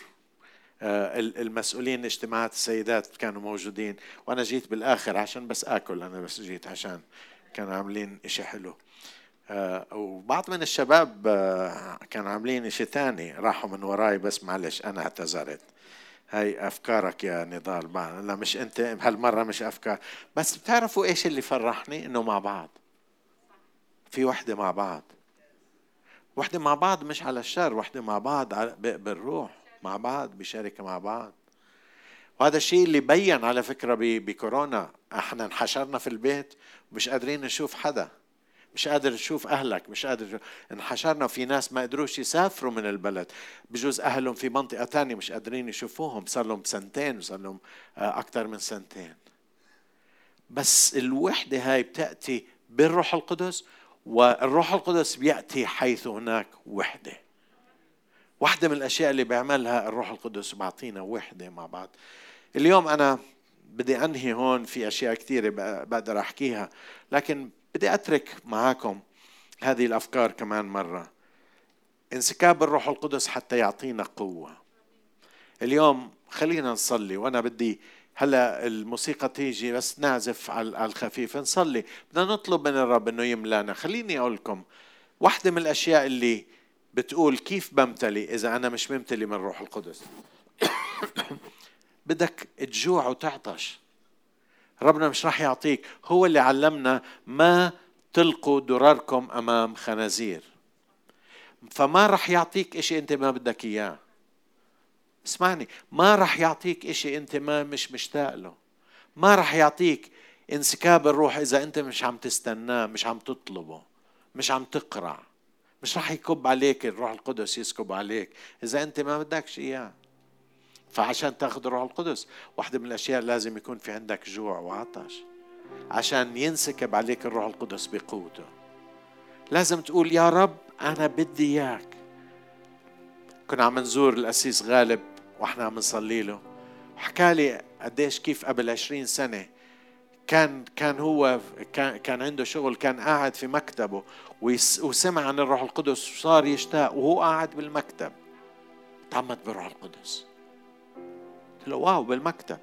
آه، المسؤولين اجتماعات السيدات كانوا موجودين وأنا جيت بالآخر عشان بس آكل أنا بس جيت عشان كانوا عاملين إشي حلو. آه، وبعض من الشباب آه، كانوا عاملين إشي تاني راحوا من وراي بس معلش أنا اعتذرت. هاي أفكارك يا نضال لا مش أنت هالمره مش أفكار. بس بتعرفوا إيش اللي فرحني؟ إنه مع بعض. في وحدة مع بعض. وحده مع بعض مش على الشر وحده مع بعض بالروح مع بعض بشركة مع بعض. وهذا الشيء اللي بين على فكرة بكورونا. إحنا انحشرنا في البيت ومش قادرين نشوف حدا. مش قادر تشوف أهلك مش قادر انحشرنا. في ناس ما قدروش يسافروا من البلد. بجوز أهلهم في منطقة ثانية مش قادرين يشوفوهم. صار لهم سنتين صار لهم آه، أكثر من سنتين. بس الوحدة هاي بتأتي بالروح القدس والروح القدس بيأتي حيث هناك وحدة. واحدة من الأشياء اللي بيعملها الروح القدس بعطينا وحدة مع بعض. اليوم أنا بدي أنهي هون في أشياء كثيرة بقدر أحكيها لكن بدي أترك معاكم هذه الأفكار كمان مرة. انسكاب الروح القدس حتى يعطينا قوة. اليوم خلينا نصلي وأنا بدي هلا الموسيقى تيجي بس نعزف على الخفيف. نصلي. بدنا نطلب من الرب إنه يملانا. خليني أقول لكم واحدة من الأشياء اللي بتقول كيف بمتلي إذا أنا مش ممتلي من الروح القدس. بدك تجوع وتعطش. ربنا مش راح يعطيك. هو اللي علمنا ما تلقوا دراركم أمام خنازير. فما راح يعطيك إشي أنت ما بدك إياه. اسمعني ما راح يعطيك إشي أنت ما مش مشتاق له. ما راح يعطيك انسكاب الروح إذا أنت مش عم تستناه مش عم تطلبه مش عم تقرع مش راح يكب عليك الروح القدس يسكب عليك إذا أنت ما بدكش إياه. فعشان تاخذ الروح القدس واحدة من الأشياء لازم يكون في عندك جوع وعطش. عشان ينسكب عليك الروح القدس بقوته. لازم تقول يا رب أنا بدي إياك. كنا عم نزور الأسيس غالب وإحنا عم نصلي له. حكى لي قديش كيف قبل عشرين سنة كان كان هو كان كان عنده شغل كان قاعد في مكتبه وسمع عن الروح القدس وصار يشتاق وهو قاعد بالمكتب. تعمد بالروح القدس. قلت له واو بالمكتب.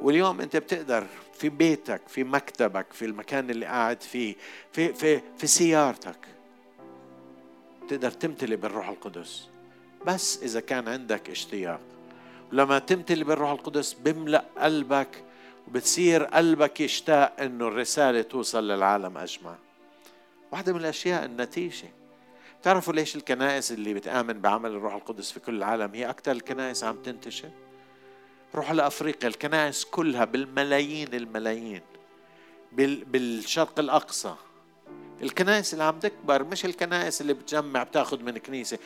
واليوم انت بتقدر في بيتك في مكتبك في المكان اللي قاعد فيه في في في سيارتك. تقدر تمتلي بالروح القدس. بس إذا كان عندك اشتياق. لما تمتلي بالروح القدس بملأ قلبك وبتصير قلبك يشتاق إنه الرسالة توصل للعالم أجمع. واحدة من الأشياء النتيجة. تعرفوا ليش الكنائس اللي بتآمن بعمل الروح القدس في كل العالم هي أكثر الكنائس عم تنتشر؟ روحوا لأفريقيا الكنائس كلها بالملايين الملايين بالشرق الأقصى. الكنائس اللي عم تكبر مش الكنائس اللي بتجمع بتاخذ من كنيسة.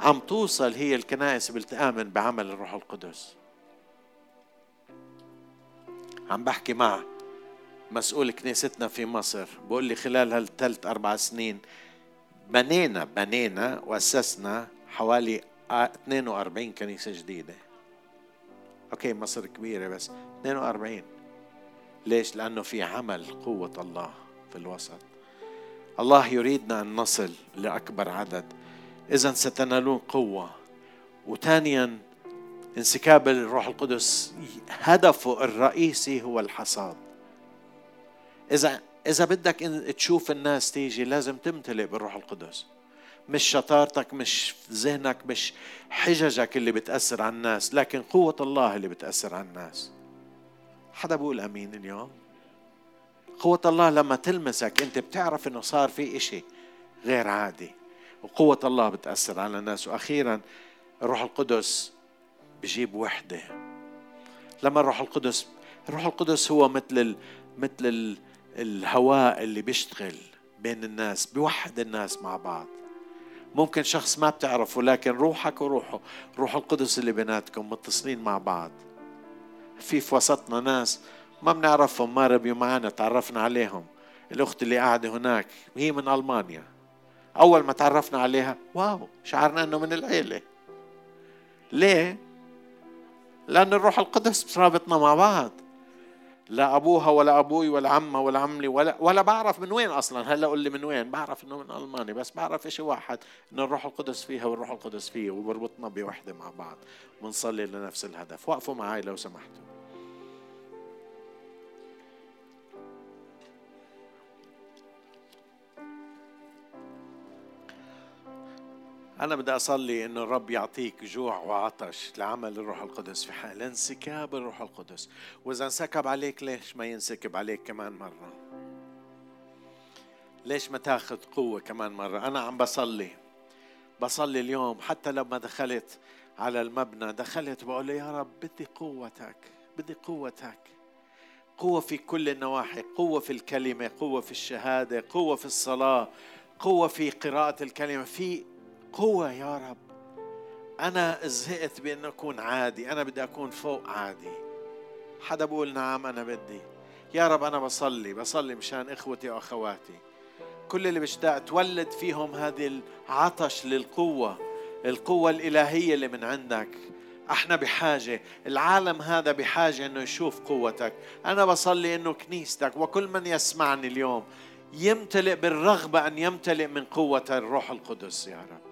عم توصل هي الكنائس بتآمن بعمل الروح القدس. عم بحكي مع مسؤول كنيستنا في مصر. بقول لي خلال هالثلاث أربع سنين بنينا بنينا وأسسنا حوالي 42 كنيسة جديدة. OK مصر كبيرة بس 42 ليش؟ لأنه في عمل قوة الله في الوسط. الله يريدنا أن نصل لأكبر عدد. إذا ستنالون قوة. وثانيا انسكاب الروح القدس هدفه الرئيسي هو الحصاد. إذا إذا بدك تشوف الناس تيجي لازم تمتلئ بالروح القدس. مش شطارتك مش ذهنك مش حججك اللي بتأثر على الناس لكن قوة الله اللي بتأثر على الناس. حدا بقول أمين اليوم؟ قوة الله لما تلمسك أنت بتعرف أنه صار في إشي غير عادي. وقوة الله بتأثر على الناس. وأخيرا الروح القدس بجيب وحدة. لما الروح القدس الروح القدس هو مثل ال... مثل ال... الهواء اللي بيشتغل بين الناس بيوحد الناس مع بعض. ممكن شخص ما بتعرفه لكن روحك وروحه روح القدس اللي بيناتكم متصلين مع بعض. في في وسطنا ناس ما بنعرفهم ما ربيوا معنا تعرفنا عليهم. الأخت اللي قاعدة هناك هي من ألمانيا. أول ما تعرفنا عليها واو شعرنا أنه من العيلة. ليه؟ لأن الروح القدس رابطنا مع بعض. لا أبوها ولا أبوي ولا عمها ولا عملي ولا ولا بعرف من وين أصلا. هلأ قول لي من وين؟ بعرف إنه من ألمانيا بس بعرف شيء واحد إنه الروح القدس فيها والروح القدس فيه وبربطنا بوحدة مع بعض. بنصلي لنفس الهدف. وقفوا معي لو سمحتوا. أنا بدي أصلي إنه الرب يعطيك جوع وعطش لعمل الروح القدس في حال انسكاب الروح القدس. وإذا انسكب عليك ليش ما ينسكب عليك كمان مرة؟ ليش ما تاخذ قوة كمان مرة؟ أنا عم بصلي. بصلي اليوم حتى لما دخلت على المبنى دخلت بقول يا رب بدي قوتك بدي قوتك. قوة في كل النواحي قوة في الكلمة قوة في الشهادة قوة في الصلاة قوة في قراءة الكلمة في قوة يا رب. أنا زهقت بأن أكون عادي أنا بدي أكون فوق عادي. حدا بقول نعم أنا بدي. يا رب أنا بصلي بصلي مشان إخوتي وأخواتي. كل اللي بشتاق تولد فيهم هذه العطش للقوة القوة الإلهية اللي من عندك. إحنا بحاجة العالم هذا بحاجة إنه يشوف قوتك. أنا بصلي إنه كنيستك وكل من يسمعني اليوم يمتلئ بالرغبة أن يمتلئ من قوة الروح القدس يا رب.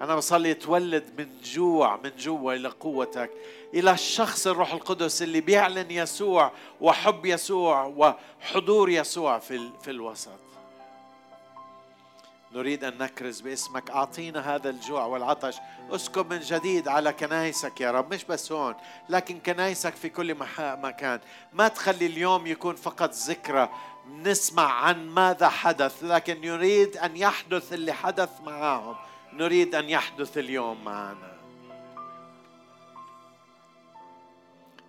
أنا بصلي يتولد من جوع من جوا إلى قوتك إلى الشخص الروح القدس اللي بيعلن يسوع وحب يسوع وحضور يسوع في, في الوسط. نريد أن نكرز باسمك. أعطينا هذا الجوع والعطش. اسكب من جديد على كنايسك يا رب. مش بس هون لكن كنايسك في كل مكان. ما تخلي اليوم يكون فقط ذكرى. نسمع عن ماذا حدث لكن نريد أن يحدث اللي حدث معهم نريد أن يحدث اليوم معنا.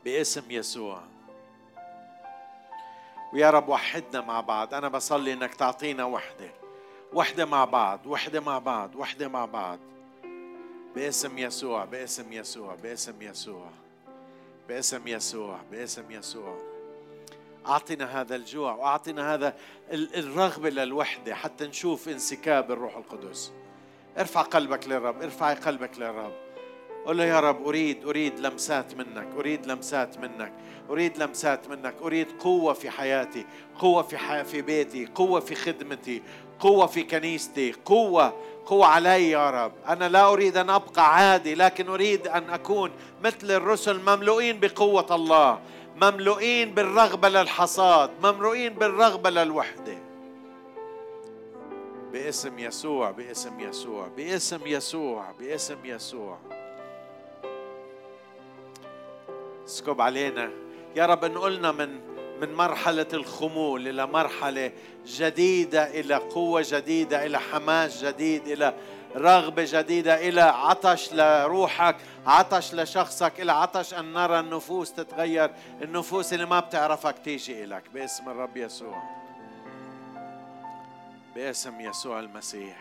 باسم يسوع. ويا رب وحدنا مع بعض. أنا بصلي إنك تعطينا وحدة. وحدة مع بعض. وحدة مع بعض. وحدة مع بعض. باسم يسوع. باسم يسوع. باسم يسوع. باسم يسوع. باسم يسوع. أعطنا هذا الجوع. وأعطنا هذا الرغبة للوحدة حتى نشوف انسكاب الروح القدس. ارفع قلبك للرب ارفع قلبك للرب. قل له يا رب أريد أريد لمسات منك أريد لمسات منك أريد لمسات منك أريد قوة في حياتي قوة في حي... في بيتي قوة في خدمتي قوة في كنيستي قوة قوة علي يا رب. أنا لا أريد أن أبقى عادي لكن أريد أن أكون مثل الرسل مملوئين بقوة الله مملوئين بالرغبة للحصاد مملوئين بالرغبة للوحدة. باسم يسوع باسم يسوع باسم يسوع باسم يسوع. اسكب علينا. يا رب انقلنا من من مرحلة الخمول إلى مرحلة جديدة إلى قوة جديدة إلى حماس جديد إلى رغبة جديدة إلى عطش لروحك عطش لشخصك إلى عطش أن نرى النفوس تتغير النفوس اللي ما بتعرفك تيجي إلك باسم الرب يسوع. باسم يسوع المسيح.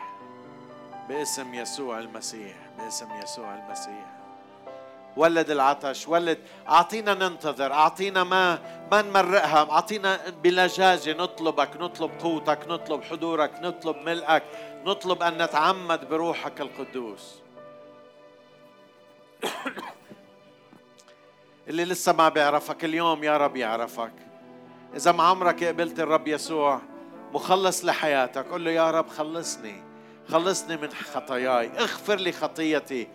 باسم يسوع المسيح. باسم يسوع المسيح. ولد العطش ولد أعطينا ننتظر أعطينا ما ما نمرقها أعطينا بلجاجه نطلبك نطلب قوتك نطلب حضورك نطلب ملئك نطلب أن نتعمد بروحك القدوس. اللي لسه ما بيعرفك اليوم يا رب يعرفك. إذا ما عمرك قبلت الرب يسوع مخلص لحياتك قل له يا رب خلصني خلصني من خطاياي اغفر لي خطيتي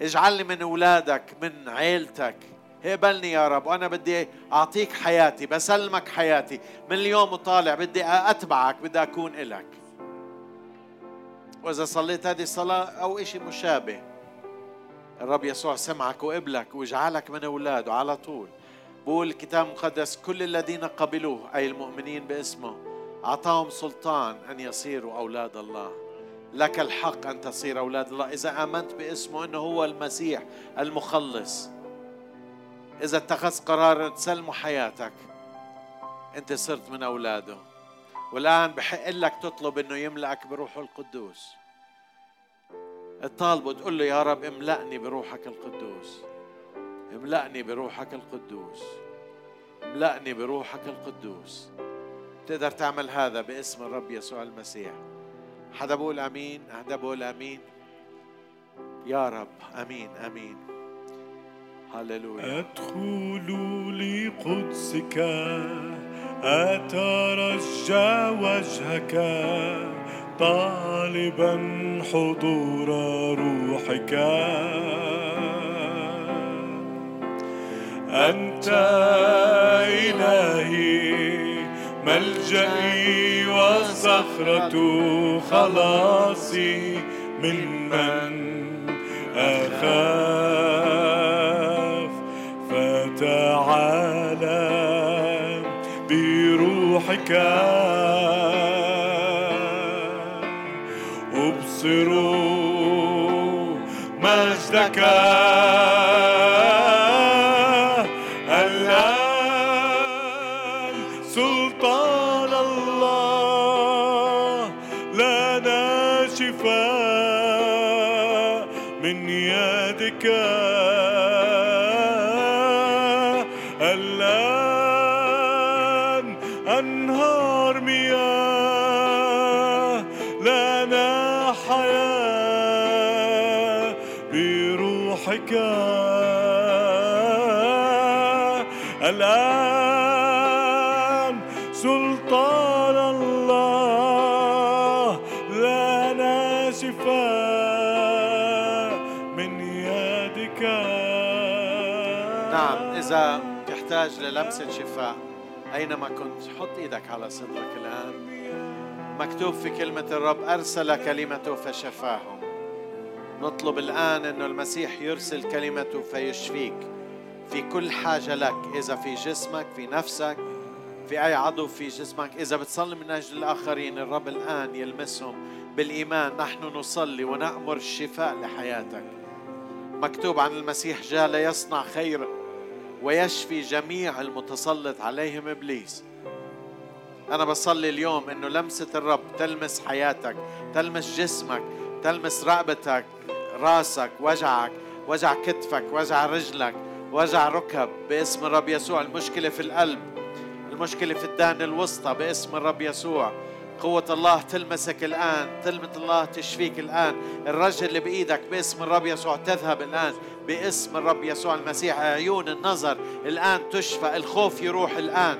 اجعلني من أولادك من عيلتك. اقبلني يا رب وأنا بدي أعطيك حياتي بسلمك حياتي. من اليوم وطالع بدي أتبعك بدي أكون إلك. وإذا صليت هذه الصلاة أو شيء مشابه الرب يسوع سمعك وقبلك واجعلك من أولاده على طول. بقول الكتاب المقدس كل الذين قبلوه أي المؤمنين باسمه أعطاهم سلطان أن يصيروا أولاد الله. لك الحق أن تصير أولاد الله. إذا آمنت باسمه أنه هو المسيح المخلص. إذا اتخذت قرار تسلمه حياتك أنت صرت من أولاده. والآن بحق لك تطلب أنه يملأك بروحه القدوس. اطالبه تقول له يا رب املأني بروحك القدوس. املأني بروحك القدوس. املأني بروحك القدوس. تقدر تعمل هذا باسم الرب يسوع المسيح. حدا بقول آمين؟ حدا بقول آمين؟ يا رب آمين آمين. هللويا. أدخل لقدسك أترجى وجهك طالبا حضور روحك. أنت إلهي ملجئي وصخرة خلاصي من من أخاف. فتعالى بروحك. أبصروا مجدك. للمسة شفاء. أينما كنت حط إيدك على صدرك الآن. مكتوب في كلمة الرب أرسل كلمته فشفاهم. نطلب الآن أنه المسيح يرسل كلمته فيشفيك. في كل حاجة لك إذا في جسمك في نفسك في أي عضو في جسمك. إذا بتصلي من أجل الآخرين الرب الآن يلمسهم بالإيمان. نحن نصلي ونأمر الشفاء لحياتك. مكتوب عن المسيح جاء ليصنع خير ويشفي جميع المتسلط عليهم إبليس. أنا بصلي اليوم إنه لمسة الرب تلمس حياتك تلمس جسمك تلمس رقبتك راسك وجعك وجع كتفك وجع رجلك وجع ركب باسم الرب يسوع. المشكلة في القلب المشكلة في الدهن الوسطى باسم الرب يسوع. قوة الله تلمسك الآن كلمة الله تشفيك الآن. الرجل اللي بإيدك باسم الرب يسوع تذهب الآن باسم الرب يسوع المسيح. عيون النظر الآن تشفى الخوف يروح الآن.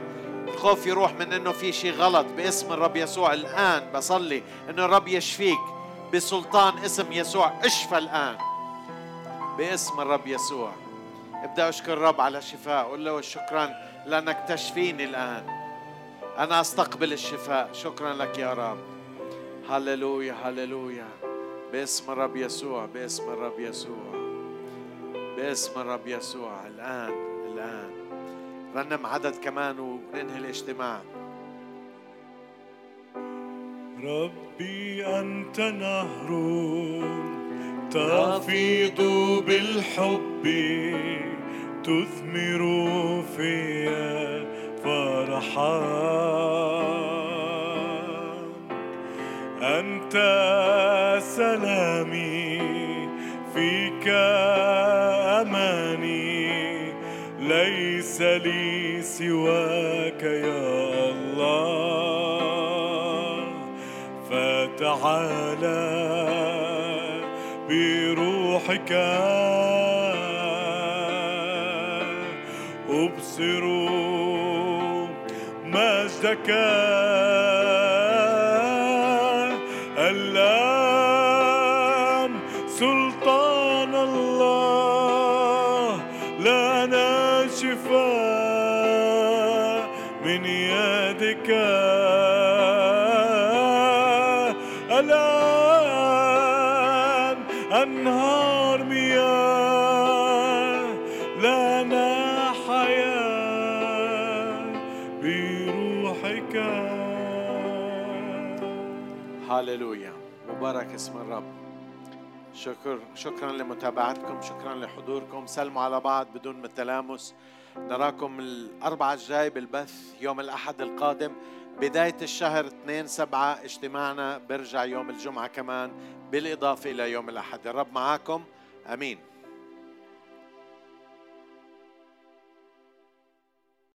الخوف يروح من إنه في شيء غلط باسم الرب يسوع. الآن بصلي إنه الرب يشفيك بسلطان اسم يسوع. اشفى الآن باسم الرب يسوع. ابدأ اشكر الرب على شفاء قول له شكرا لأنك تشفيني الآن. أنا أستقبل الشفاء. شكرا لك يا رب. هللويا هللويا. باسم الرب يسوع باسم الرب يسوع. باسم الرب يسوع. الآن الآن. رنم عدد كمان وننهي الاجتماع. ربي أنت نهر تفيض بالحب تثمر في فرحا أنت سلامي فيك أماني ليس لي سواك يا الله. فتعالى بروحك. أبصر مجدك شكر شكرا لمتابعتكم شكرا لحضوركم. سلموا على بعض بدون ما تلامس نراكم الأربعة الجاي بالبث يوم الأحد القادم. بداية الشهر 2 سبعة اجتماعنا برجع يوم الجمعة كمان بالإضافة إلى يوم الأحد. الرب معاكم. أمين.